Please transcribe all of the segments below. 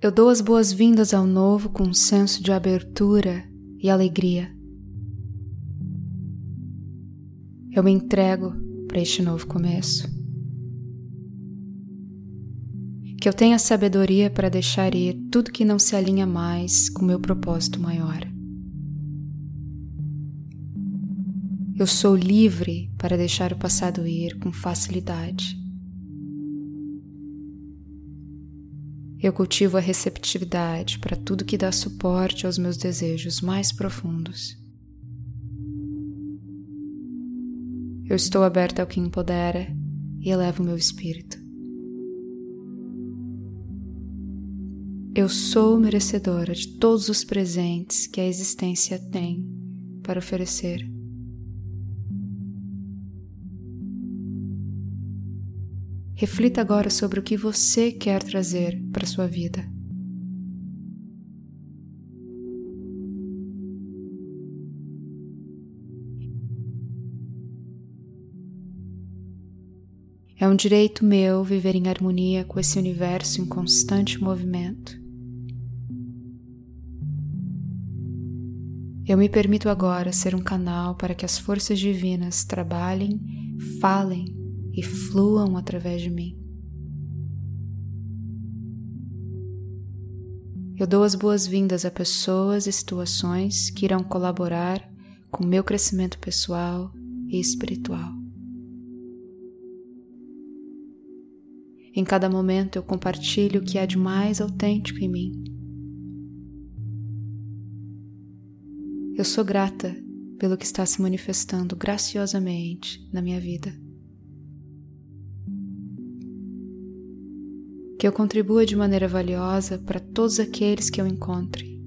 Eu dou as boas-vindas ao novo com um senso de abertura e alegria. Eu me entrego para este novo começo. Que eu tenha sabedoria para deixar ir tudo que não se alinha mais com meu propósito maior. Eu sou livre para deixar o passado ir com facilidade. Eu cultivo a receptividade para tudo que dá suporte aos meus desejos mais profundos. Eu estou aberta ao que empodera e eleva o meu espírito. Eu sou merecedora de todos os presentes que a existência tem para oferecer. Reflita agora sobre o que você quer trazer para sua vida. É um direito meu viver em harmonia com esse universo em constante movimento. Eu me permito agora ser um canal para que as forças divinas trabalhem, falem e fluam através de mim. Eu dou as boas-vindas a pessoas e situações que irão colaborar com meu crescimento pessoal e espiritual. Em cada momento eu compartilho o que há de mais autêntico em mim. Eu sou grata pelo que está se manifestando graciosamente na minha vida. Que eu contribua de maneira valiosa para todos aqueles que eu encontre.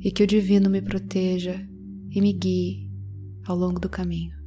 E que o Divino me proteja e me guie ao longo do caminho.